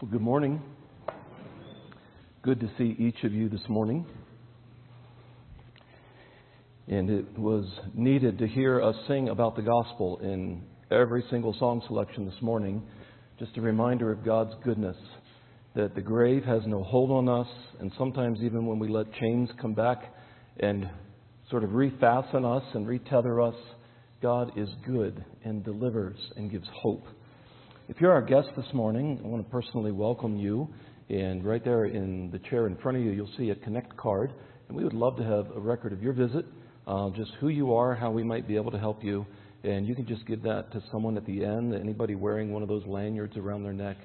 Well, good morning. Good to see each of you this morning. And it was needed to hear us sing about the gospel in every single song selection this morning. Just a reminder of God's goodness that the grave has no hold on us, and sometimes even when we let chains come back and sort of refasten us and retether us, God is good and delivers and gives hope. If you're our guest this morning, I want to personally welcome you. And right there in the chair in front of you, you'll see a Connect card. And we would love to have a record of your visit, uh, just who you are, how we might be able to help you. And you can just give that to someone at the end. Anybody wearing one of those lanyards around their neck,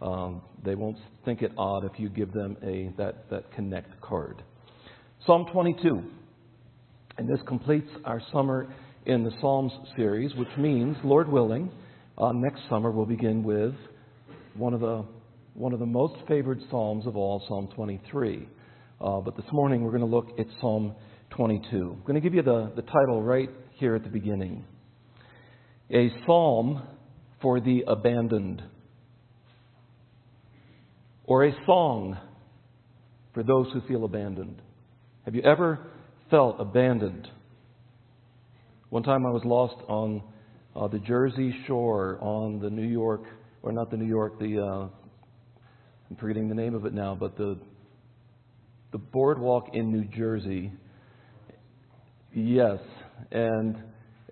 um, they won't think it odd if you give them a that, that Connect card. Psalm 22. And this completes our summer in the Psalms series, which means, Lord willing, uh, next summer, we'll begin with one of the one of the most favored psalms of all, Psalm 23. Uh, but this morning, we're going to look at Psalm 22. I'm going to give you the, the title right here at the beginning A Psalm for the Abandoned, or a song for those who feel abandoned. Have you ever felt abandoned? One time I was lost on uh, the Jersey Shore on the New York, or not the New York, the uh, I'm forgetting the name of it now, but the the boardwalk in New Jersey. Yes, and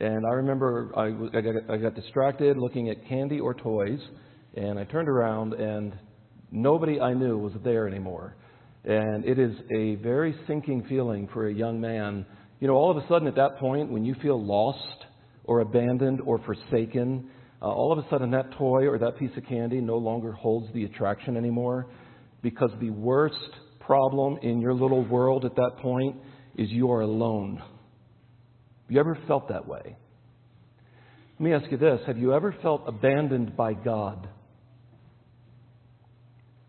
and I remember I, I, got, I got distracted looking at candy or toys, and I turned around and nobody I knew was there anymore. And it is a very sinking feeling for a young man. You know, all of a sudden at that point, when you feel lost, or abandoned or forsaken, uh, all of a sudden that toy or that piece of candy no longer holds the attraction anymore because the worst problem in your little world at that point is you are alone. Have you ever felt that way? Let me ask you this Have you ever felt abandoned by God?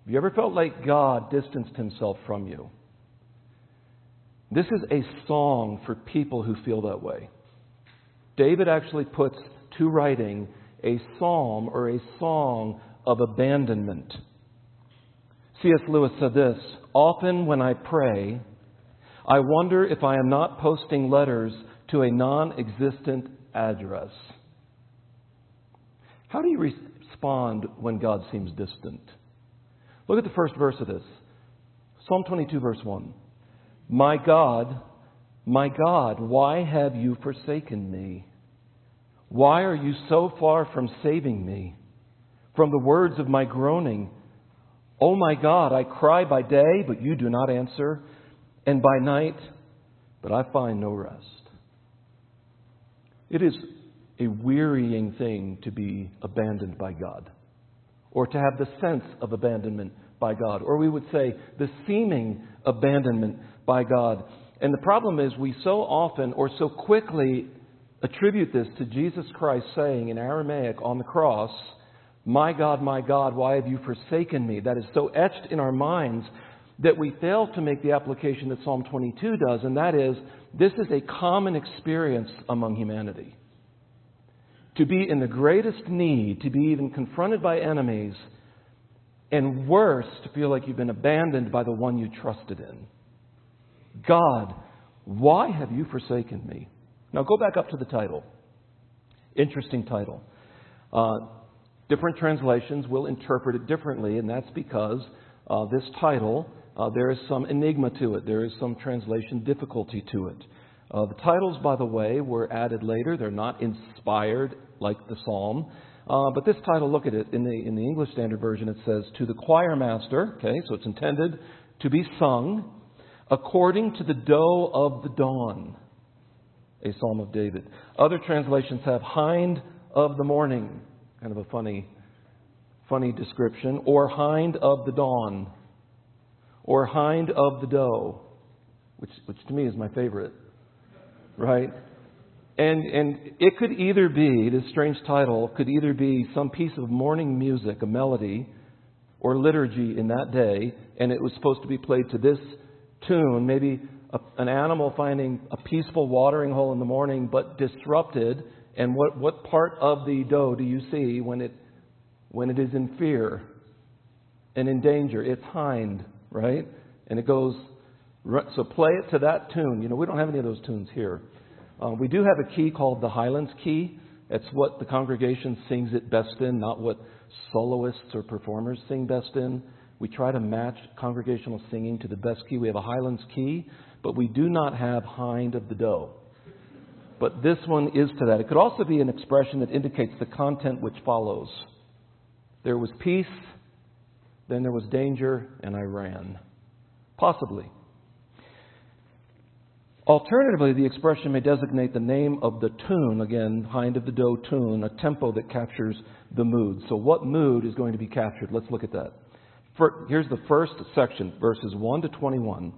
Have you ever felt like God distanced himself from you? This is a song for people who feel that way. David actually puts to writing a psalm or a song of abandonment. C.S. Lewis said this Often when I pray, I wonder if I am not posting letters to a non existent address. How do you respond when God seems distant? Look at the first verse of this Psalm 22, verse 1. My God, my God, why have you forsaken me? Why are you so far from saving me? From the words of my groaning, Oh my God, I cry by day, but you do not answer, and by night, but I find no rest. It is a wearying thing to be abandoned by God, or to have the sense of abandonment by God, or we would say the seeming abandonment by God. And the problem is, we so often or so quickly attribute this to Jesus Christ saying in Aramaic on the cross, My God, my God, why have you forsaken me? That is so etched in our minds that we fail to make the application that Psalm 22 does, and that is this is a common experience among humanity. To be in the greatest need, to be even confronted by enemies, and worse, to feel like you've been abandoned by the one you trusted in. God, why have you forsaken me? Now go back up to the title. Interesting title. Uh, different translations will interpret it differently, and that's because uh, this title, uh, there is some enigma to it. There is some translation difficulty to it. Uh, the titles, by the way, were added later. They're not inspired like the psalm. Uh, but this title, look at it. In the, in the English Standard Version, it says, To the choir master, okay, so it's intended to be sung according to the doe of the dawn, a psalm of David. Other translations have hind of the morning, kind of a funny, funny description, or hind of the dawn, or hind of the doe, which, which to me is my favorite, right? And, and it could either be, this strange title could either be some piece of morning music, a melody, or liturgy in that day, and it was supposed to be played to this tune, maybe a, an animal finding a peaceful watering hole in the morning, but disrupted. And what, what part of the doe do you see when it, when it is in fear? and in danger. It's hind, right? And it goes, so play it to that tune. You know, we don't have any of those tunes here. Uh, we do have a key called the Highlands key. It's what the congregation sings it best in, not what soloists or performers sing best in. We try to match congregational singing to the best key. We have a Highlands key, but we do not have hind of the doe. But this one is to that. It could also be an expression that indicates the content which follows. There was peace, then there was danger, and I ran. Possibly. Alternatively, the expression may designate the name of the tune, again, hind of the doe tune, a tempo that captures the mood. So, what mood is going to be captured? Let's look at that. For, here's the first section, verses 1 to 21.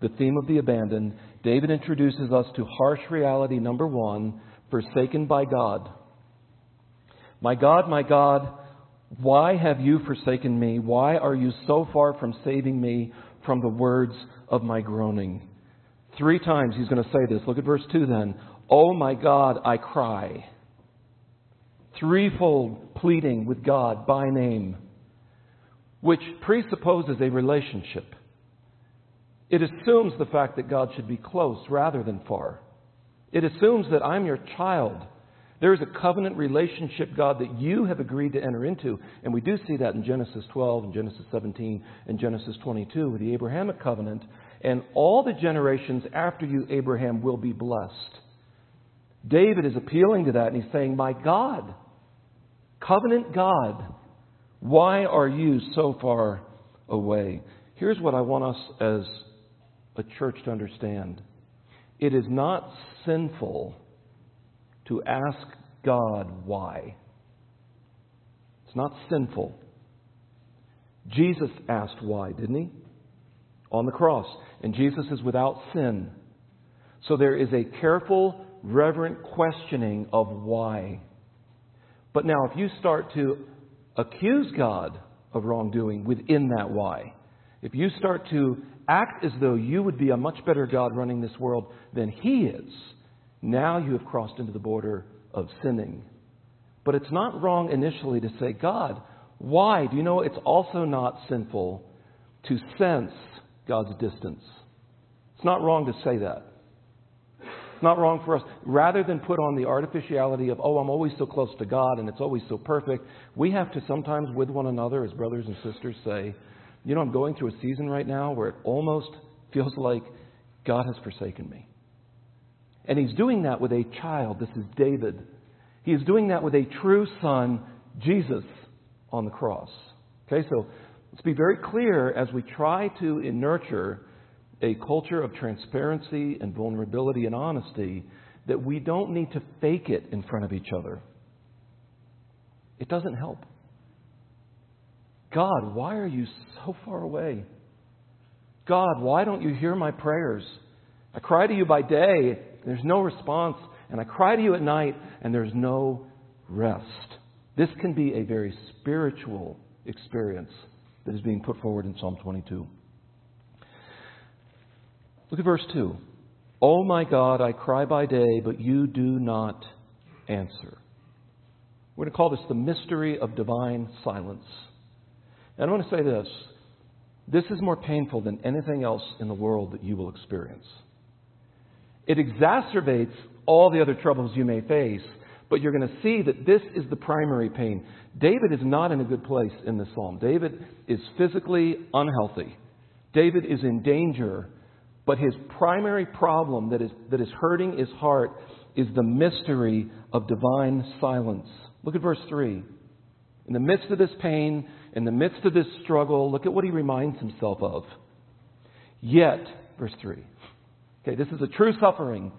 The theme of the abandoned. David introduces us to harsh reality number one forsaken by God. My God, my God, why have you forsaken me? Why are you so far from saving me from the words of my groaning? Three times he's going to say this. Look at verse 2 then. Oh my God, I cry. Threefold pleading with God by name, which presupposes a relationship. It assumes the fact that God should be close rather than far. It assumes that I'm your child. There is a covenant relationship, God, that you have agreed to enter into. And we do see that in Genesis 12 and Genesis 17 and Genesis 22 with the Abrahamic covenant and all the generations after you, Abraham, will be blessed. David is appealing to that, and he's saying, My God, covenant God, why are you so far away? Here's what I want us as a church to understand it is not sinful to ask God why. It's not sinful. Jesus asked why, didn't he? On the cross and Jesus is without sin. So there is a careful, reverent questioning of why. But now, if you start to accuse God of wrongdoing within that why, if you start to act as though you would be a much better God running this world than He is, now you have crossed into the border of sinning. But it's not wrong initially to say, God, why? Do you know it's also not sinful to sense God's distance. It's not wrong to say that. It's not wrong for us. Rather than put on the artificiality of, oh, I'm always so close to God and it's always so perfect, we have to sometimes with one another as brothers and sisters say, you know, I'm going through a season right now where it almost feels like God has forsaken me. And he's doing that with a child. This is David. He is doing that with a true son, Jesus, on the cross. Okay, so Let's be very clear as we try to nurture a culture of transparency and vulnerability and honesty that we don't need to fake it in front of each other. It doesn't help. God, why are you so far away? God, why don't you hear my prayers? I cry to you by day, there's no response, and I cry to you at night, and there's no rest. This can be a very spiritual experience that is being put forward in Psalm 22. Look at verse 2. Oh my God, I cry by day, but you do not answer. We're going to call this the mystery of divine silence. And I want to say this this is more painful than anything else in the world that you will experience. It exacerbates all the other troubles you may face, but you're going to see that this is the primary pain. David is not in a good place in this psalm. David is physically unhealthy. David is in danger, but his primary problem that is, that is hurting his heart is the mystery of divine silence. Look at verse 3. In the midst of this pain, in the midst of this struggle, look at what he reminds himself of. Yet, verse 3. Okay, this is a true suffering.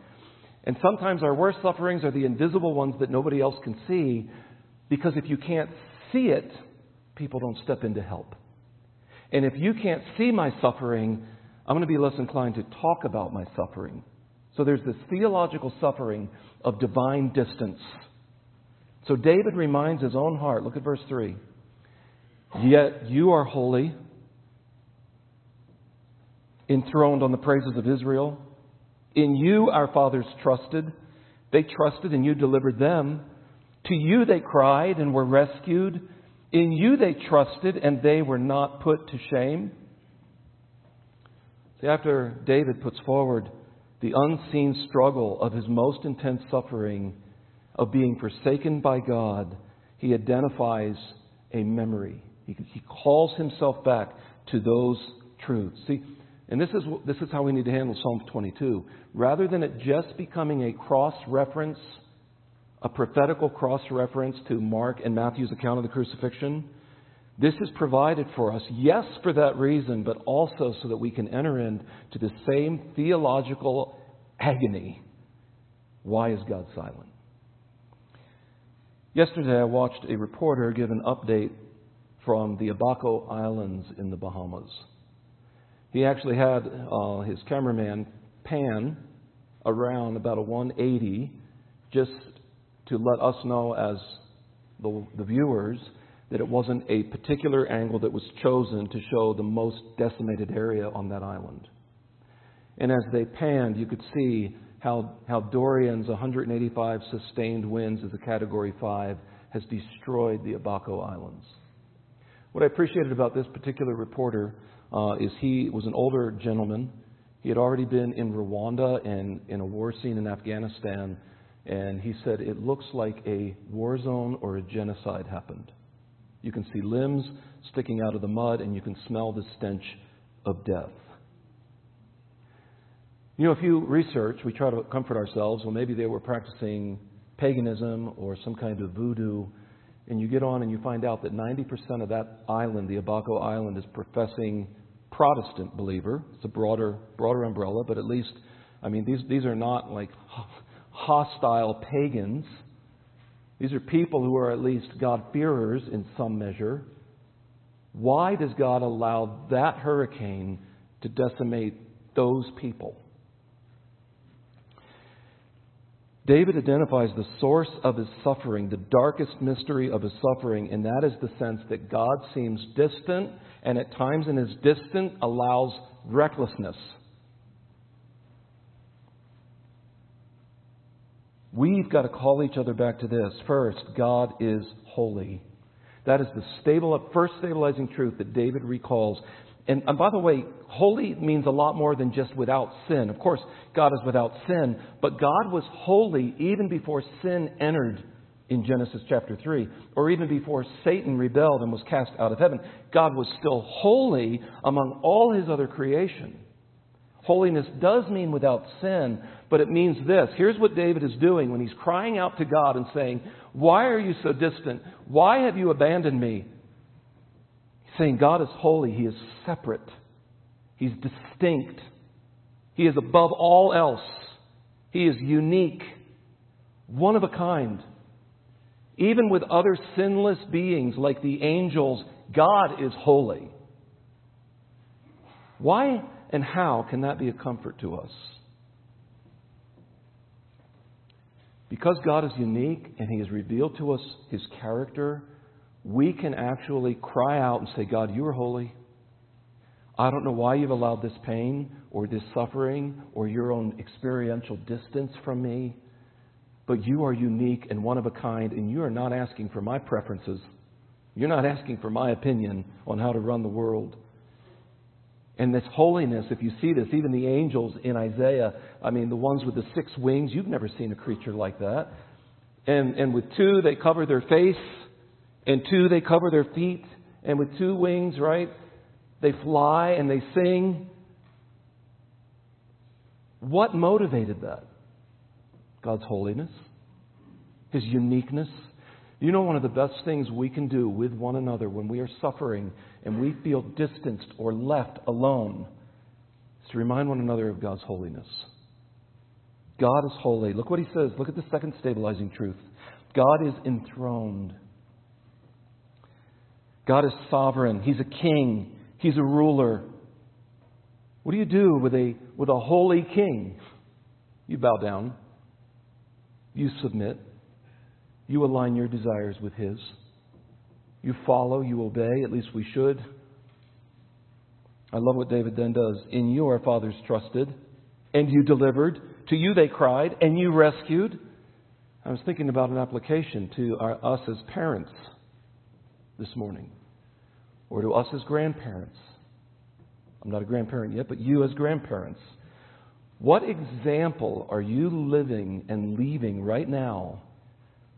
And sometimes our worst sufferings are the invisible ones that nobody else can see, because if you can't see it, people don't step in to help. And if you can't see my suffering, I'm going to be less inclined to talk about my suffering. So there's this theological suffering of divine distance. So David reminds his own heart. Look at verse 3. Yet you are holy, enthroned on the praises of Israel. In you our fathers trusted. They trusted and you delivered them. To you they cried and were rescued. In you they trusted, and they were not put to shame. See, after David puts forward the unseen struggle of his most intense suffering of being forsaken by God, he identifies a memory. He, he calls himself back to those truths. See, and this is, this is how we need to handle Psalm 22. Rather than it just becoming a cross reference, a prophetical cross reference to Mark and Matthew's account of the crucifixion, this is provided for us, yes, for that reason, but also so that we can enter into the same theological agony. Why is God silent? Yesterday, I watched a reporter give an update from the Abaco Islands in the Bahamas. He actually had uh, his cameraman pan around about a 180 just to let us know as the, the viewers that it wasn't a particular angle that was chosen to show the most decimated area on that island. And as they panned, you could see how, how Dorian's 185 sustained winds as a Category 5 has destroyed the Abaco Islands. What I appreciated about this particular reporter uh, is he was an older gentleman. He had already been in Rwanda and in a war scene in Afghanistan, and he said it looks like a war zone or a genocide happened. You can see limbs sticking out of the mud, and you can smell the stench of death. You know, if you research, we try to comfort ourselves, well, maybe they were practicing paganism or some kind of voodoo, and you get on and you find out that 90% of that island, the Abaco Island, is professing Protestant believer. It's a broader, broader umbrella, but at least, I mean, these, these are not like hostile pagans. These are people who are at least God-fearers in some measure. Why does God allow that hurricane to decimate those people? David identifies the source of his suffering, the darkest mystery of his suffering, and that is the sense that God seems distant and at times in his distance allows recklessness. We've got to call each other back to this. First, God is holy. That is the stable, first stabilizing truth that David recalls. And, and, by the way, holy means a lot more than just without sin. Of course, God is without sin, but God was holy even before sin entered in Genesis chapter 3, or even before Satan rebelled and was cast out of heaven. God was still holy among all his other creation. Holiness does mean without sin, but it means this. Here's what David is doing when he's crying out to God and saying, Why are you so distant? Why have you abandoned me? He's saying God is holy. He is separate. He's distinct. He is above all else. He is unique. One of a kind. Even with other sinless beings like the angels, God is holy. Why and how can that be a comfort to us? Because God is unique and He has revealed to us His character, we can actually cry out and say, God, you are holy. I don't know why you've allowed this pain or this suffering or your own experiential distance from me, but you are unique and one of a kind, and you are not asking for my preferences. You're not asking for my opinion on how to run the world. And this holiness, if you see this, even the angels in Isaiah, I mean, the ones with the six wings, you've never seen a creature like that. And, and with two, they cover their face, and two, they cover their feet, and with two wings, right, they fly and they sing. What motivated that? God's holiness, His uniqueness, you know, one of the best things we can do with one another when we are suffering and we feel distanced or left alone is to remind one another of God's holiness. God is holy. Look what he says. Look at the second stabilizing truth God is enthroned. God is sovereign. He's a king. He's a ruler. What do you do with a, with a holy king? You bow down. You submit. You align your desires with His. You follow, you obey, at least we should. I love what David then does. In you our fathers trusted, and you delivered. To you they cried, and you rescued. I was thinking about an application to our, us as parents. this morning, or to us as grandparents. I'm not a grandparent yet, but you as grandparents. What example are you living and leaving right now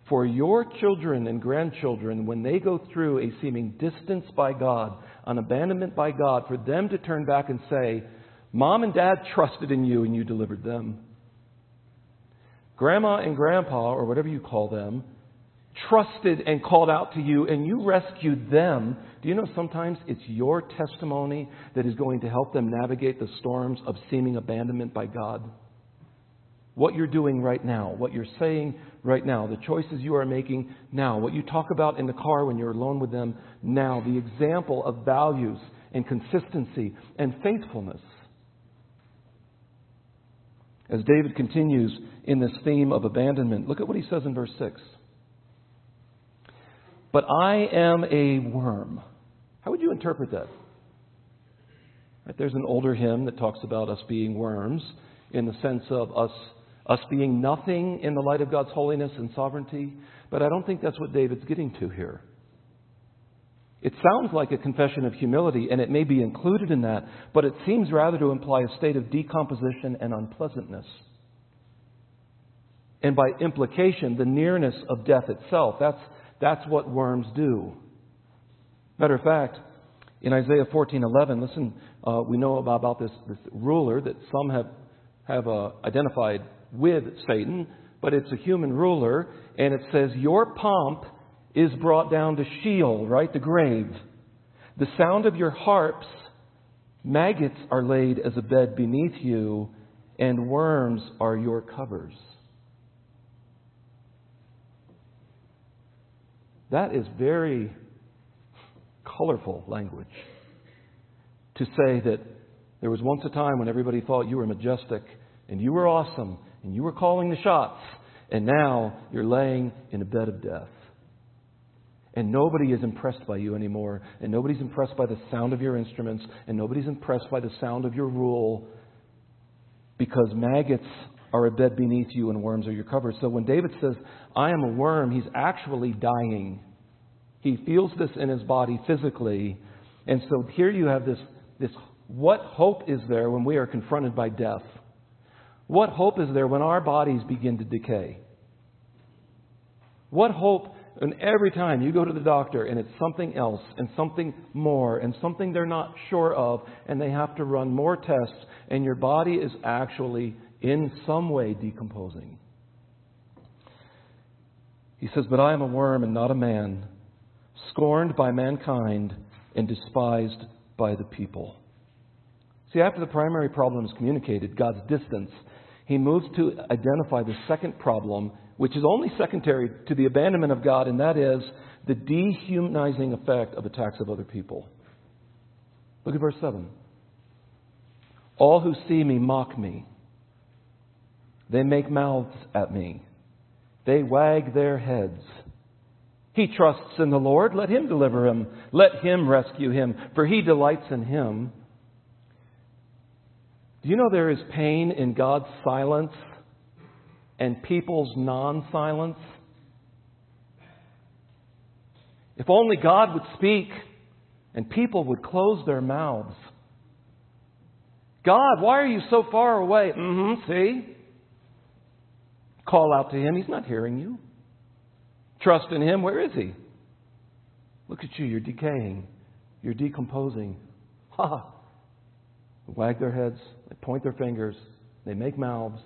for your children and grandchildren when they go through a seeming distance by God, an abandonment by God, for them to turn back and say, Mom and Dad trusted in you and you delivered them. Grandma and Grandpa, or whatever you call them, trusted and called out to you and you rescued them. Do you know sometimes it's your testimony that is going to help them navigate the storms of seeming abandonment by God? What you're doing right now, what you're saying right now, the choices you are making now, what you talk about in the car when you're alone with them now, the example of values and consistency and faithfulness. As David continues in this theme of abandonment, look at what he says in verse 6. But I am a worm. How would you interpret that? Right, there's an older hymn that talks about us being worms in the sense of us, us being nothing in the light of God's holiness and sovereignty, but I don't think that's what David's getting to here. It sounds like a confession of humility, and it may be included in that, but it seems rather to imply a state of decomposition and unpleasantness. And by implication, the nearness of death itself. That's, that's what worms do. Matter of fact, in Isaiah 14:11, listen, uh, we know about, about this, this ruler that some have, have uh, identified with Satan, but it's a human ruler, and it says, Your pomp is brought down to Sheol, right? The grave. The sound of your harps, maggots are laid as a bed beneath you, and worms are your covers. That is very colorful language. To say that there was once a time when everybody thought you were majestic and you were awesome and you were calling the shots, and now you're laying in a bed of death. And nobody is impressed by you anymore. And nobody's impressed by the sound of your instruments. And nobody's impressed by the sound of your rule. Because maggots are a bed beneath you and worms are your cover. So when David says, I am a worm, he's actually dying. He feels this in his body physically. And so here you have this, this what hope is there when we are confronted by death? What hope is there when our bodies begin to decay? What hope and every time you go to the doctor and it's something else and something more and something they're not sure of and they have to run more tests and your body is actually in some way decomposing. He says, But I am a worm and not a man, scorned by mankind and despised by the people. See, after the primary problem is communicated, God's distance, he moves to identify the second problem which is only secondary to the abandonment of God, and that is the dehumanizing effect of attacks of other people. Look at verse 7. All who see me mock me. They make mouths at me. They wag their heads. He trusts in the Lord. Let him deliver him. Let him rescue him, for he delights in him. Do you know there is pain in God's silence and people's non silence? If only God would speak and people would close their mouths. God, why are you so far away? Mm hmm, see? Call out to Him. He's not hearing you. Trust in Him. Where is He? Look at you. You're decaying. You're decomposing. Ha! Wag their heads. They point their fingers. They make mouths.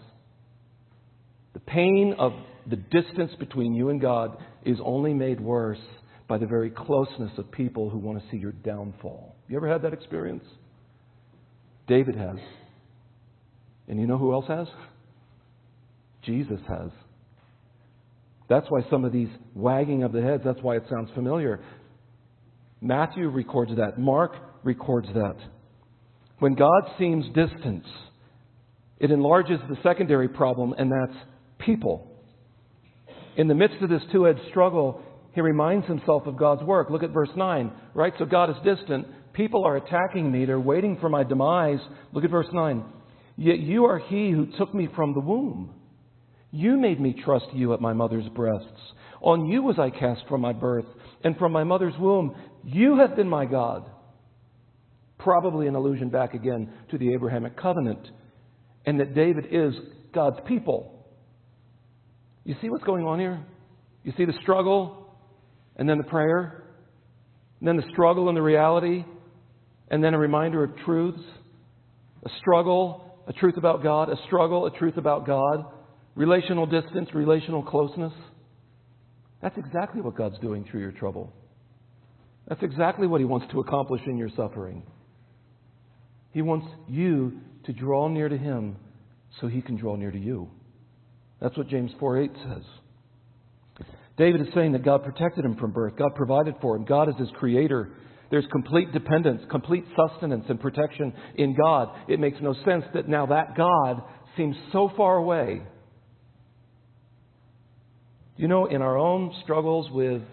The pain of the distance between you and God is only made worse by the very closeness of people who want to see your downfall. You ever had that experience? David has. And you know who else has? Jesus has. That's why some of these wagging of the heads, that's why it sounds familiar. Matthew records that. Mark records that. When God seems distant, it enlarges the secondary problem, and that's people. In the midst of this two edged struggle, he reminds himself of God's work. Look at verse 9, right? So God is distant. People are attacking me. They're waiting for my demise. Look at verse 9. Yet you are he who took me from the womb. You made me trust you at my mother's breasts. On you was I cast from my birth. and from my mother's womb, you have been my God. Probably an allusion back again to the Abrahamic covenant, and that David is God's people. You see what's going on here? You see the struggle, and then the prayer, and then the struggle and the reality, and then a reminder of truths. A struggle, a truth about God, a struggle, a truth about God, relational distance, relational closeness. That's exactly what God's doing through your trouble. That's exactly what He wants to accomplish in your suffering. He wants you to draw near to Him so He can draw near to you. That's what James 4 8 says. David is saying that God protected him from birth. God provided for him. God is his creator. There's complete dependence, complete sustenance and protection in God. It makes no sense that now that God seems so far away. You know, in our own struggles with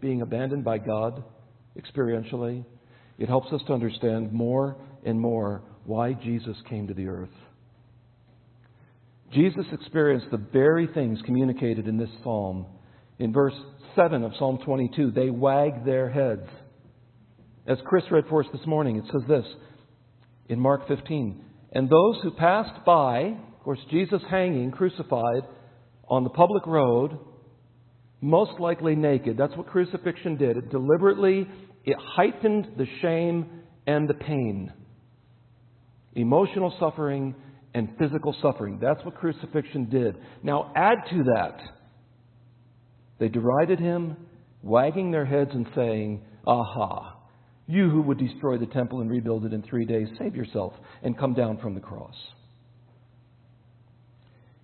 being abandoned by God experientially, it helps us to understand more and more why Jesus came to the earth. Jesus experienced the very things communicated in this psalm. In verse 7 of Psalm 22, they wag their heads. As Chris read for us this morning, it says this in Mark 15 And those who passed by, of course, Jesus hanging, crucified on the public road, most likely naked. That's what crucifixion did. It deliberately it heightened the shame and the pain. Emotional suffering and physical suffering. That's what crucifixion did. Now add to that. They derided him, wagging their heads and saying, Aha, you who would destroy the temple and rebuild it in three days, save yourself and come down from the cross.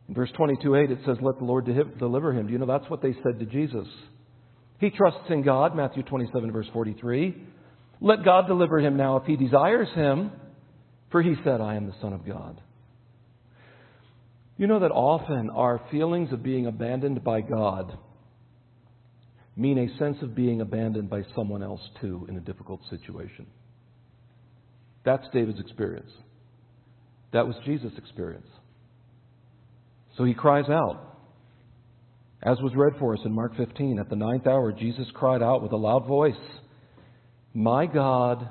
In verse 22 8, it says, Let the Lord deliver him. Do you know that's what they said to Jesus? He trusts in God, Matthew 27, verse 43. Let God deliver him now if he desires him, for he said, I am the Son of God. You know that often our feelings of being abandoned by God mean a sense of being abandoned by someone else too in a difficult situation. That's David's experience. That was Jesus' experience. So he cries out. As was read for us in Mark 15, at the ninth hour, Jesus cried out with a loud voice, My God,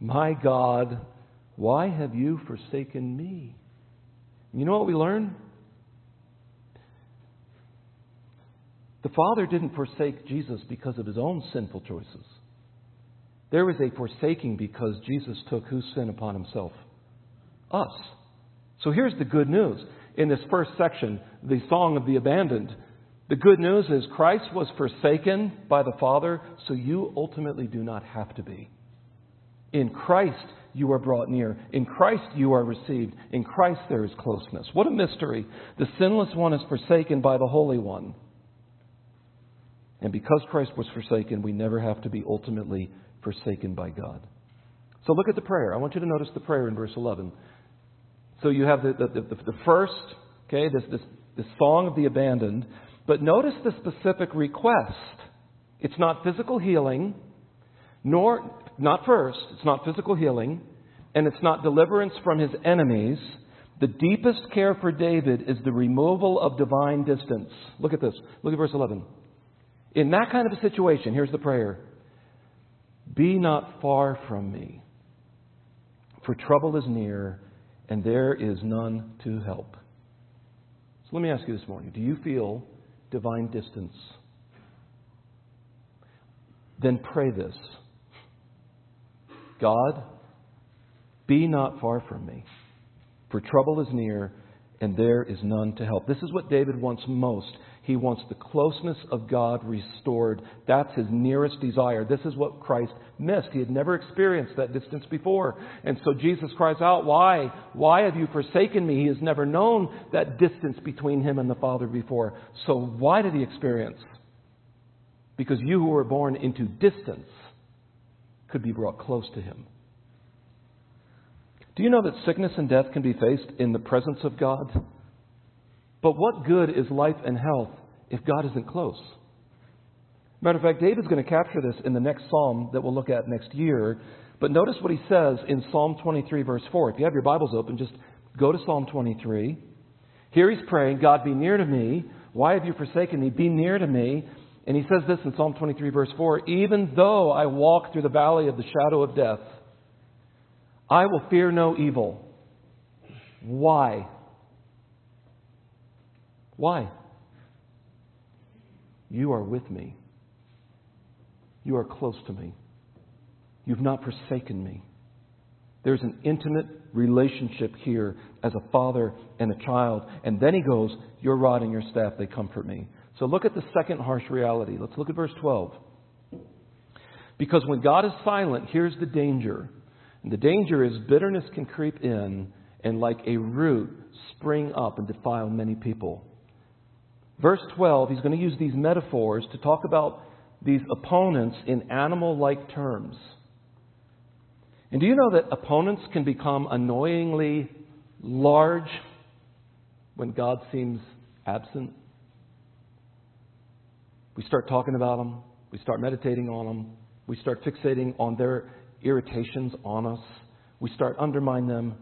my God, why have you forsaken me? You know what we learn? The Father didn't forsake Jesus because of his own sinful choices. There was a forsaking because Jesus took whose sin upon himself? Us. So here's the good news. In this first section, the Song of the Abandoned, the good news is Christ was forsaken by the Father, so you ultimately do not have to be. In Christ, you are brought near. In Christ, you are received. In Christ, there is closeness. What a mystery. The sinless one is forsaken by the Holy One. And because Christ was forsaken, we never have to be ultimately forsaken by God. So look at the prayer. I want you to notice the prayer in verse 11. So you have the, the, the, the first, okay, this, this, this song of the abandoned. But notice the specific request. It's not physical healing, nor, not first, it's not physical healing, and it's not deliverance from his enemies. The deepest care for David is the removal of divine distance. Look at this. Look at verse 11. In that kind of a situation, here's the prayer Be not far from me, for trouble is near, and there is none to help. So let me ask you this morning do you feel divine distance? Then pray this God, be not far from me, for trouble is near, and there is none to help. This is what David wants most. He wants the closeness of God restored. That's his nearest desire. This is what Christ missed. He had never experienced that distance before. And so Jesus cries out, Why? Why have you forsaken me? He has never known that distance between him and the Father before. So why did he experience? Because you who were born into distance could be brought close to him. Do you know that sickness and death can be faced in the presence of God? But what good is life and health if God isn't close? Matter of fact, David's going to capture this in the next psalm that we'll look at next year. But notice what he says in Psalm 23, verse 4. If you have your Bibles open, just go to Psalm 23. Here he's praying, God, be near to me. Why have you forsaken me? Be near to me. And he says this in Psalm 23, verse 4 Even though I walk through the valley of the shadow of death, I will fear no evil. Why? Why? You are with me. You are close to me. You've not forsaken me. There's an intimate relationship here as a father and a child. And then he goes, Your rod and your staff, they comfort me. So look at the second harsh reality. Let's look at verse 12. Because when God is silent, here's the danger. And the danger is bitterness can creep in and, like a root, spring up and defile many people. Verse 12, he's going to use these metaphors to talk about these opponents in animal like terms. And do you know that opponents can become annoyingly large when God seems absent? We start talking about them, we start meditating on them, we start fixating on their irritations on us, we start undermining them.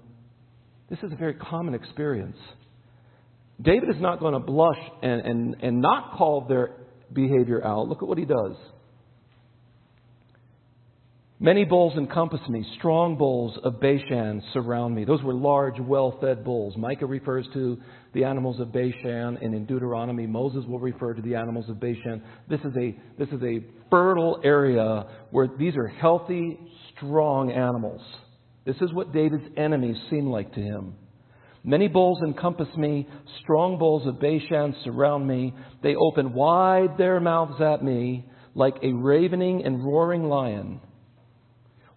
This is a very common experience. David is not going to blush and, and, and not call their behavior out. Look at what he does. Many bulls encompass me. Strong bulls of Bashan surround me. Those were large, well fed bulls. Micah refers to the animals of Bashan, and in Deuteronomy, Moses will refer to the animals of Bashan. This is a, this is a fertile area where these are healthy, strong animals. This is what David's enemies seem like to him. Many bulls encompass me. Strong bulls of Bashan surround me. They open wide their mouths at me like a ravening and roaring lion.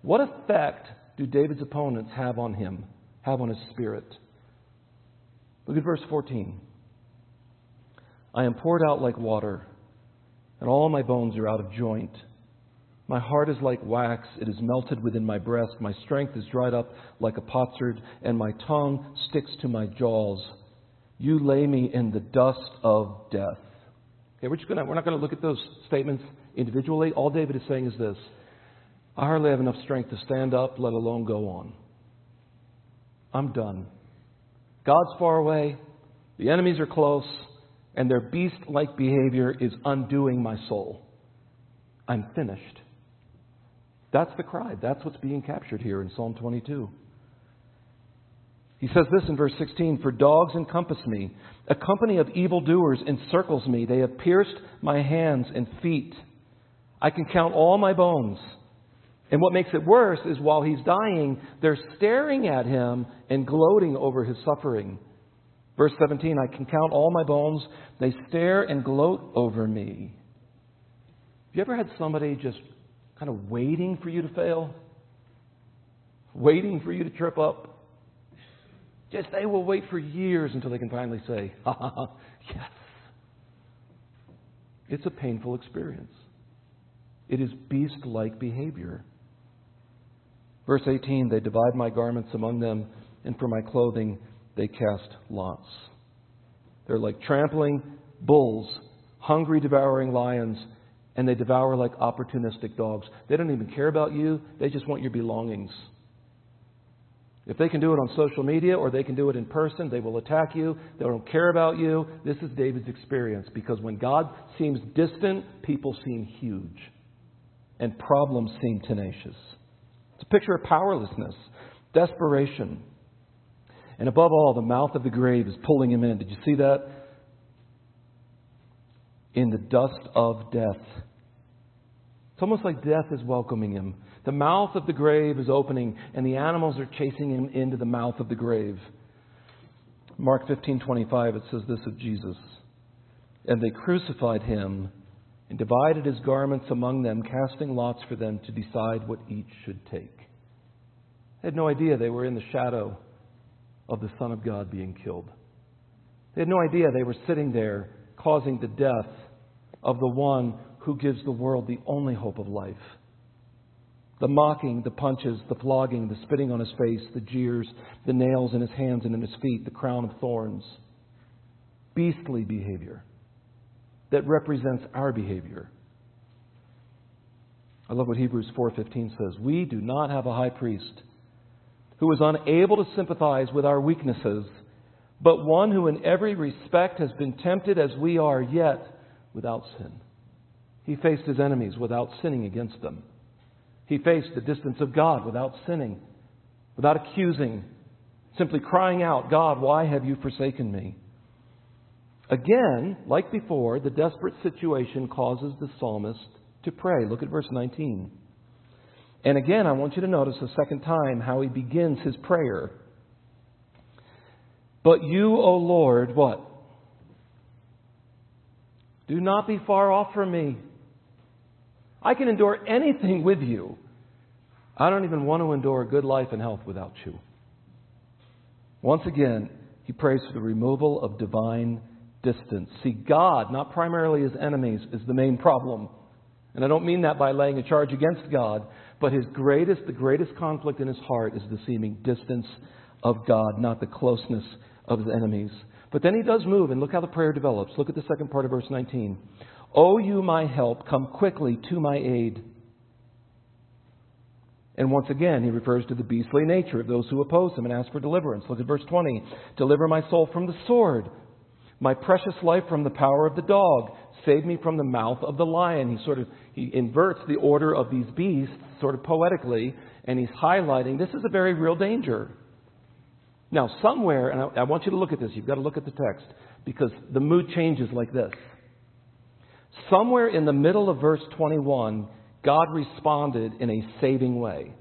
What effect do David's opponents have on him, have on his spirit? Look at verse 14. I am poured out like water, and all my bones are out of joint. My heart is like wax, it is melted within my breast. My strength is dried up like a potsherd, and my tongue sticks to my jaws. You lay me in the dust of death. Okay, we're, just gonna, we're not going to look at those statements individually. All David is saying is this I hardly have enough strength to stand up, let alone go on. I'm done. God's far away, the enemies are close, and their beast like behavior is undoing my soul. I'm finished. That's the cry. That's what's being captured here in Psalm 22. He says this in verse 16 For dogs encompass me, a company of evildoers encircles me. They have pierced my hands and feet. I can count all my bones. And what makes it worse is while he's dying, they're staring at him and gloating over his suffering. Verse 17 I can count all my bones. They stare and gloat over me. Have you ever had somebody just kind of waiting for you to fail? Waiting for you to trip up? Just they will wait for years until they can finally say, ha ha ha, yes. It's a painful experience. It is beast like behavior. Verse 18 They divide my garments among them, and for my clothing they cast lots. They're like trampling bulls, hungry, devouring lions, and they devour like opportunistic dogs. They don't even care about you, they just want your belongings. If they can do it on social media or they can do it in person, they will attack you. They don't care about you. This is David's experience because when God seems distant, people seem huge and problems seem tenacious. It's a picture of powerlessness, desperation. And above all, the mouth of the grave is pulling him in. Did you see that? In the dust of death. It's almost like death is welcoming him. The mouth of the grave is opening, and the animals are chasing him into the mouth of the grave. Mark 15:25 it says this of Jesus. And they crucified him and divided his garments among them, casting lots for them to decide what each should take. They had no idea they were in the shadow of the Son of God being killed. They had no idea they were sitting there causing the death of the one who gives the world the only hope of life. The mocking, the punches, the flogging, the spitting on his face, the jeers, the nails in his hands and in his feet, the crown of thorns. Beastly behavior that represents our behavior. I love what Hebrews 4:15 says. We do not have a high priest who is unable to sympathize with our weaknesses, but one who in every respect has been tempted as we are, yet without sin. He faced his enemies without sinning against them. He faced the distance of God without sinning, without accusing, simply crying out, God, why have you forsaken me? Again, like before, the desperate situation causes the psalmist to pray. Look at verse 19. And again, I want you to notice a second time how he begins his prayer. But you, O Lord, what? Do not be far off from me. I can endure anything with you. I don't even want to endure a good life and health without you. Once again, he prays for the removal of divine distance. See, God, not primarily his enemies, is the main problem. And I don't mean that by laying a charge against God, but his greatest, the greatest conflict in his heart is the seeming distance of God, not the closeness of his enemies. But then he does move, and look how the prayer develops. Look at the second part of verse 19. O you, my help, come quickly to my aid. And once again, he refers to the beastly nature of those who oppose him and ask for deliverance. Look at verse 20. Deliver my soul from the sword, my precious life from the power of the dog. Save me from the mouth of the lion. He sort of he inverts the order of these beasts, sort of poetically, and he's highlighting this is a very real danger. Now, somewhere, and I, I want you to look at this. You've got to look at the text because the mood changes like this. Somewhere in the middle of verse 21, God responded in a saving way.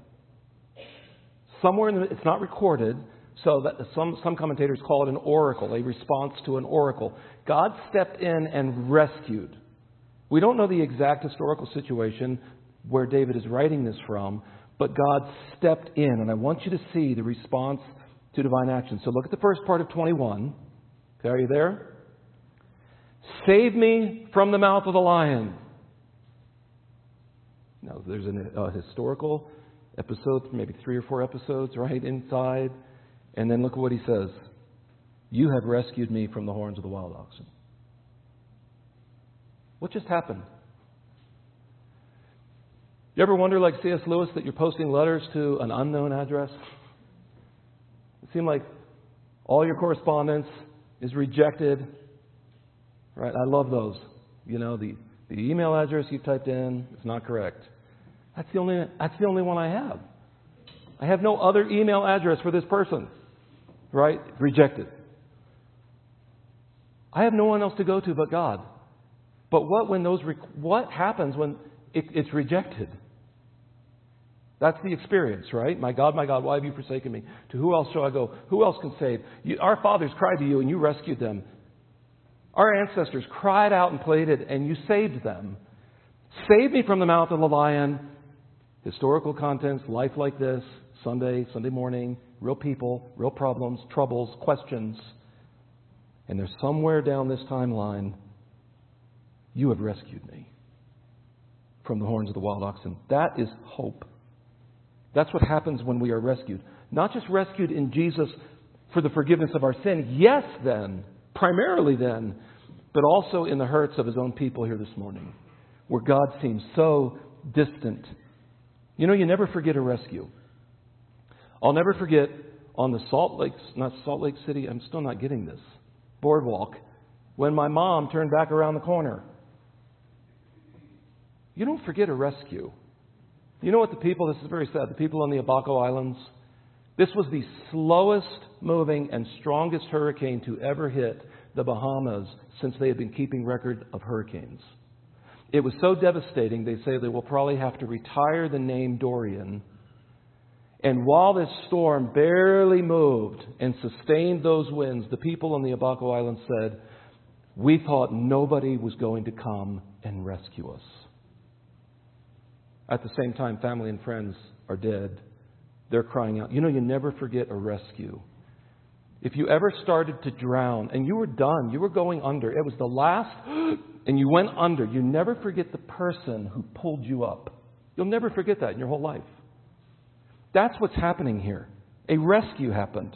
Somewhere in the, it's not recorded, so that some, some commentators call it an oracle, a response to an oracle. God stepped in and rescued. We don't know the exact historical situation where David is writing this from, but God stepped in, and I want you to see the response to divine action. So look at the first part of 21. Okay, are you there? Save me from the mouth of the lion. Now, there's a historical episode, maybe three or four episodes right inside. And then look at what he says You have rescued me from the horns of the wild oxen. What just happened? You ever wonder, like C.S. Lewis, that you're posting letters to an unknown address? It seemed like all your correspondence is rejected. Right? I love those. You know, the, the email address you typed in is not correct. That's the only that's the only one I have. I have no other email address for this person. Right? Rejected. I have no one else to go to but God. But what when those what happens when it, it's rejected? That's the experience, right? My God, my God, why have you forsaken me? To who else shall I go? Who else can save? You, our fathers cried to you, and you rescued them. Our ancestors cried out and pleaded, and you saved them. Save me from the mouth of the lion. Historical contents, life like this, Sunday, Sunday morning, real people, real problems, troubles, questions. And there's somewhere down this timeline, you have rescued me from the horns of the wild oxen. That is hope. That's what happens when we are rescued. Not just rescued in Jesus for the forgiveness of our sin, yes, then, primarily then, but also in the hurts of his own people here this morning, where God seems so distant. You know, you never forget a rescue. I'll never forget on the Salt Lake, not Salt Lake City, I'm still not getting this, boardwalk, when my mom turned back around the corner. You don't forget a rescue. You know what the people, this is very sad, the people on the Abaco Islands, this was the slowest moving and strongest hurricane to ever hit the Bahamas since they had been keeping record of hurricanes. It was so devastating, they say they will probably have to retire the name Dorian. And while this storm barely moved and sustained those winds, the people on the Abaco Islands said, We thought nobody was going to come and rescue us. At the same time, family and friends are dead. They're crying out. You know, you never forget a rescue. If you ever started to drown and you were done, you were going under, it was the last, and you went under, you never forget the person who pulled you up. You'll never forget that in your whole life. That's what's happening here. A rescue happened.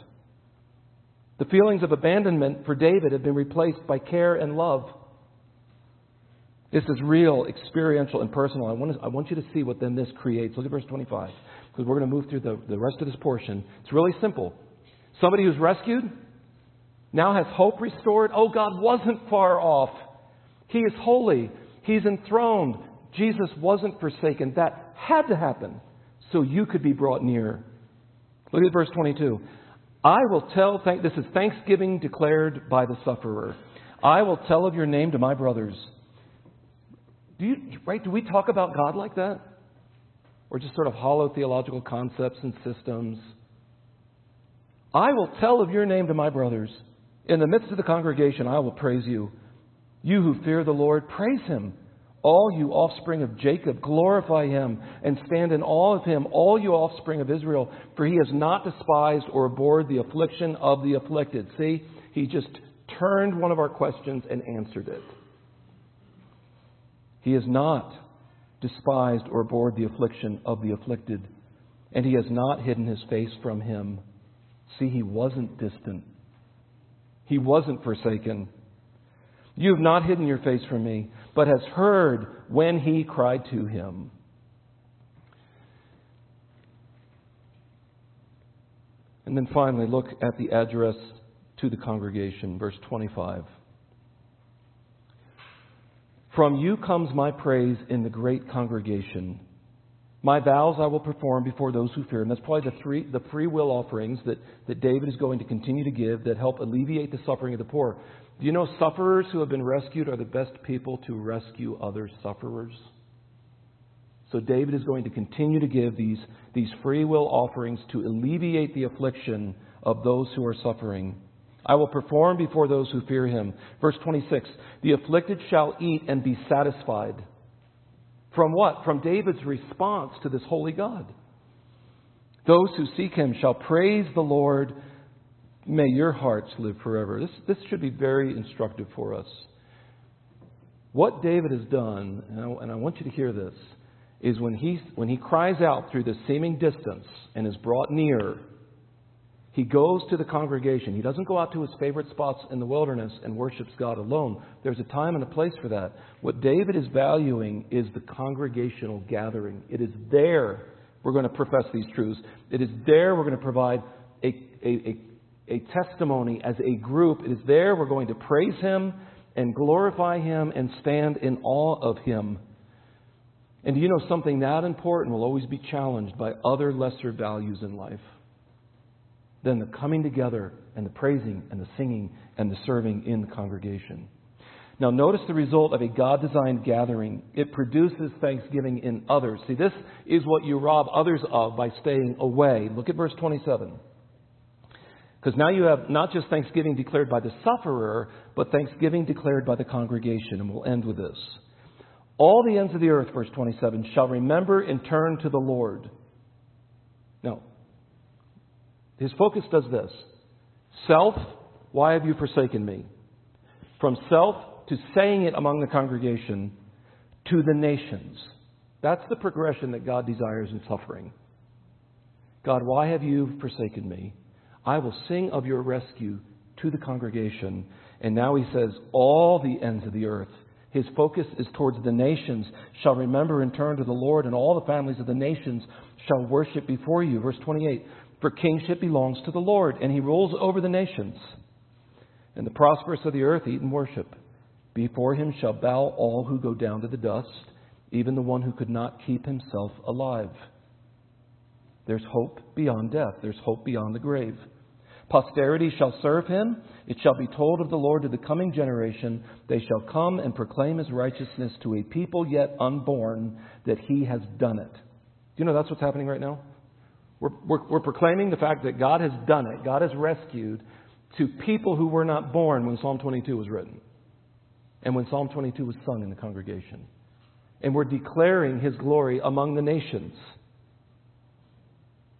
The feelings of abandonment for David have been replaced by care and love. This is real, experiential, and personal. I want, to, I want you to see what then this creates. Look at verse 25, because we're going to move through the, the rest of this portion. It's really simple. Somebody who's rescued now has hope restored. Oh, God wasn't far off. He is holy. He's enthroned. Jesus wasn't forsaken. That had to happen so you could be brought near. Look at verse 22. I will tell, thank, this is thanksgiving declared by the sufferer. I will tell of your name to my brothers. Do you, right? Do we talk about God like that? Or just sort of hollow theological concepts and systems? I will tell of your name to my brothers. In the midst of the congregation, I will praise you. You who fear the Lord, praise him. All you offspring of Jacob, glorify him and stand in awe of him, all you offspring of Israel, for he has not despised or abhorred the affliction of the afflicted. See, he just turned one of our questions and answered it. He has not despised or abhorred the affliction of the afflicted, and he has not hidden his face from him. See, he wasn't distant, he wasn't forsaken. You have not hidden your face from me, but has heard when he cried to him. And then finally, look at the address to the congregation, verse 25. From you comes my praise in the great congregation. My vows I will perform before those who fear him. That's probably the, three, the free will offerings that, that David is going to continue to give that help alleviate the suffering of the poor. Do you know sufferers who have been rescued are the best people to rescue other sufferers? So David is going to continue to give these, these free will offerings to alleviate the affliction of those who are suffering. I will perform before those who fear him. Verse 26 The afflicted shall eat and be satisfied. From what? From David's response to this holy God. Those who seek him shall praise the Lord May your hearts live forever. This, this should be very instructive for us. What David has done, and I, and I want you to hear this, is when he, when he cries out through the seeming distance and is brought near, he goes to the congregation. He doesn't go out to his favorite spots in the wilderness and worships God alone. There's a time and a place for that. What David is valuing is the congregational gathering. It is there we're going to profess these truths. It is there we're going to provide a, a, a a testimony as a group. It is there we're going to praise Him and glorify Him and stand in awe of Him. And do you know something that important will always be challenged by other lesser values in life than the coming together and the praising and the singing and the serving in the congregation. Now, notice the result of a God designed gathering. It produces thanksgiving in others. See, this is what you rob others of by staying away. Look at verse 27. Because now you have not just thanksgiving declared by the sufferer, but thanksgiving declared by the congregation. And we'll end with this. All the ends of the earth, verse 27, shall remember and turn to the Lord. Now, his focus does this Self, why have you forsaken me? From self to saying it among the congregation to the nations. That's the progression that God desires in suffering. God, why have you forsaken me? I will sing of your rescue to the congregation. And now he says, All the ends of the earth. His focus is towards the nations, shall remember and turn to the Lord, and all the families of the nations shall worship before you. Verse 28 For kingship belongs to the Lord, and he rules over the nations. And the prosperous of the earth eat and worship. Before him shall bow all who go down to the dust, even the one who could not keep himself alive. There's hope beyond death, there's hope beyond the grave. Posterity shall serve him. It shall be told of the Lord to the coming generation. They shall come and proclaim his righteousness to a people yet unborn that he has done it. Do you know that's what's happening right now? We're, we're, we're proclaiming the fact that God has done it. God has rescued to people who were not born when Psalm 22 was written and when Psalm 22 was sung in the congregation. And we're declaring his glory among the nations.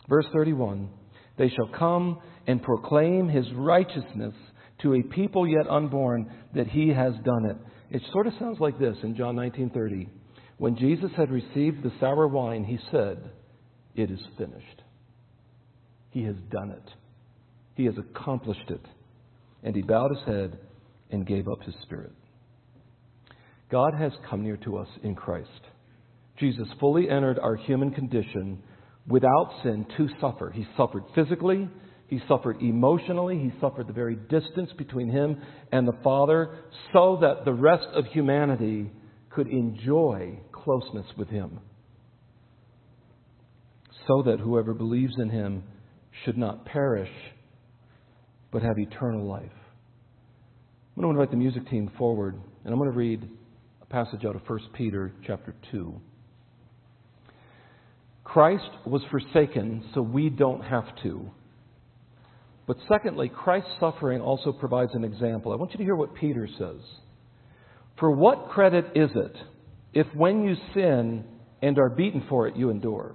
Verse 31 They shall come and proclaim his righteousness to a people yet unborn that he has done it. It sort of sounds like this in John 19:30. When Jesus had received the sour wine, he said, "It is finished." He has done it. He has accomplished it. And he bowed his head and gave up his spirit. God has come near to us in Christ. Jesus fully entered our human condition without sin to suffer. He suffered physically, he suffered emotionally. He suffered the very distance between him and the Father so that the rest of humanity could enjoy closeness with Him, so that whoever believes in Him should not perish, but have eternal life. I'm going to invite the music team forward, and I'm going to read a passage out of 1 Peter chapter 2. Christ was forsaken so we don't have to. But secondly, Christ's suffering also provides an example. I want you to hear what Peter says. For what credit is it if when you sin and are beaten for it, you endure?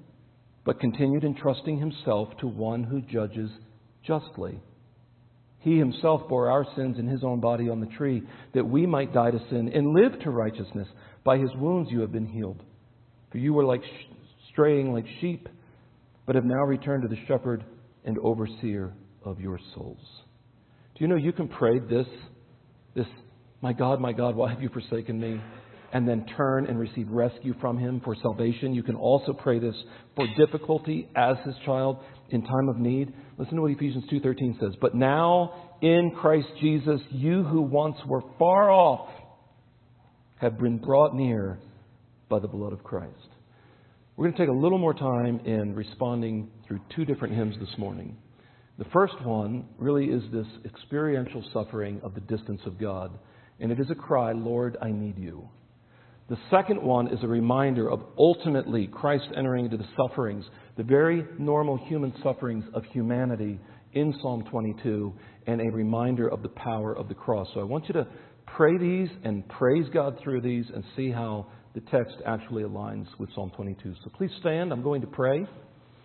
but continued entrusting himself to one who judges justly. He himself bore our sins in his own body on the tree, that we might die to sin and live to righteousness. By his wounds you have been healed. For you were like sh- straying like sheep, but have now returned to the shepherd and overseer of your souls. Do you know you can pray this, this, my God, my God, why have you forsaken me? And then turn and receive rescue from him for salvation. You can also pray this for difficulty as his child in time of need. Listen to what Ephesians 2:13 says, "But now in Christ Jesus you who once were far off have been brought near by the blood of Christ." We're going to take a little more time in responding through two different hymns this morning. The first one really is this experiential suffering of the distance of God, and it is a cry, Lord, I need you. The second one is a reminder of ultimately Christ entering into the sufferings, the very normal human sufferings of humanity in Psalm 22, and a reminder of the power of the cross. So I want you to pray these and praise God through these and see how the text actually aligns with Psalm 22. So please stand. I'm going to pray.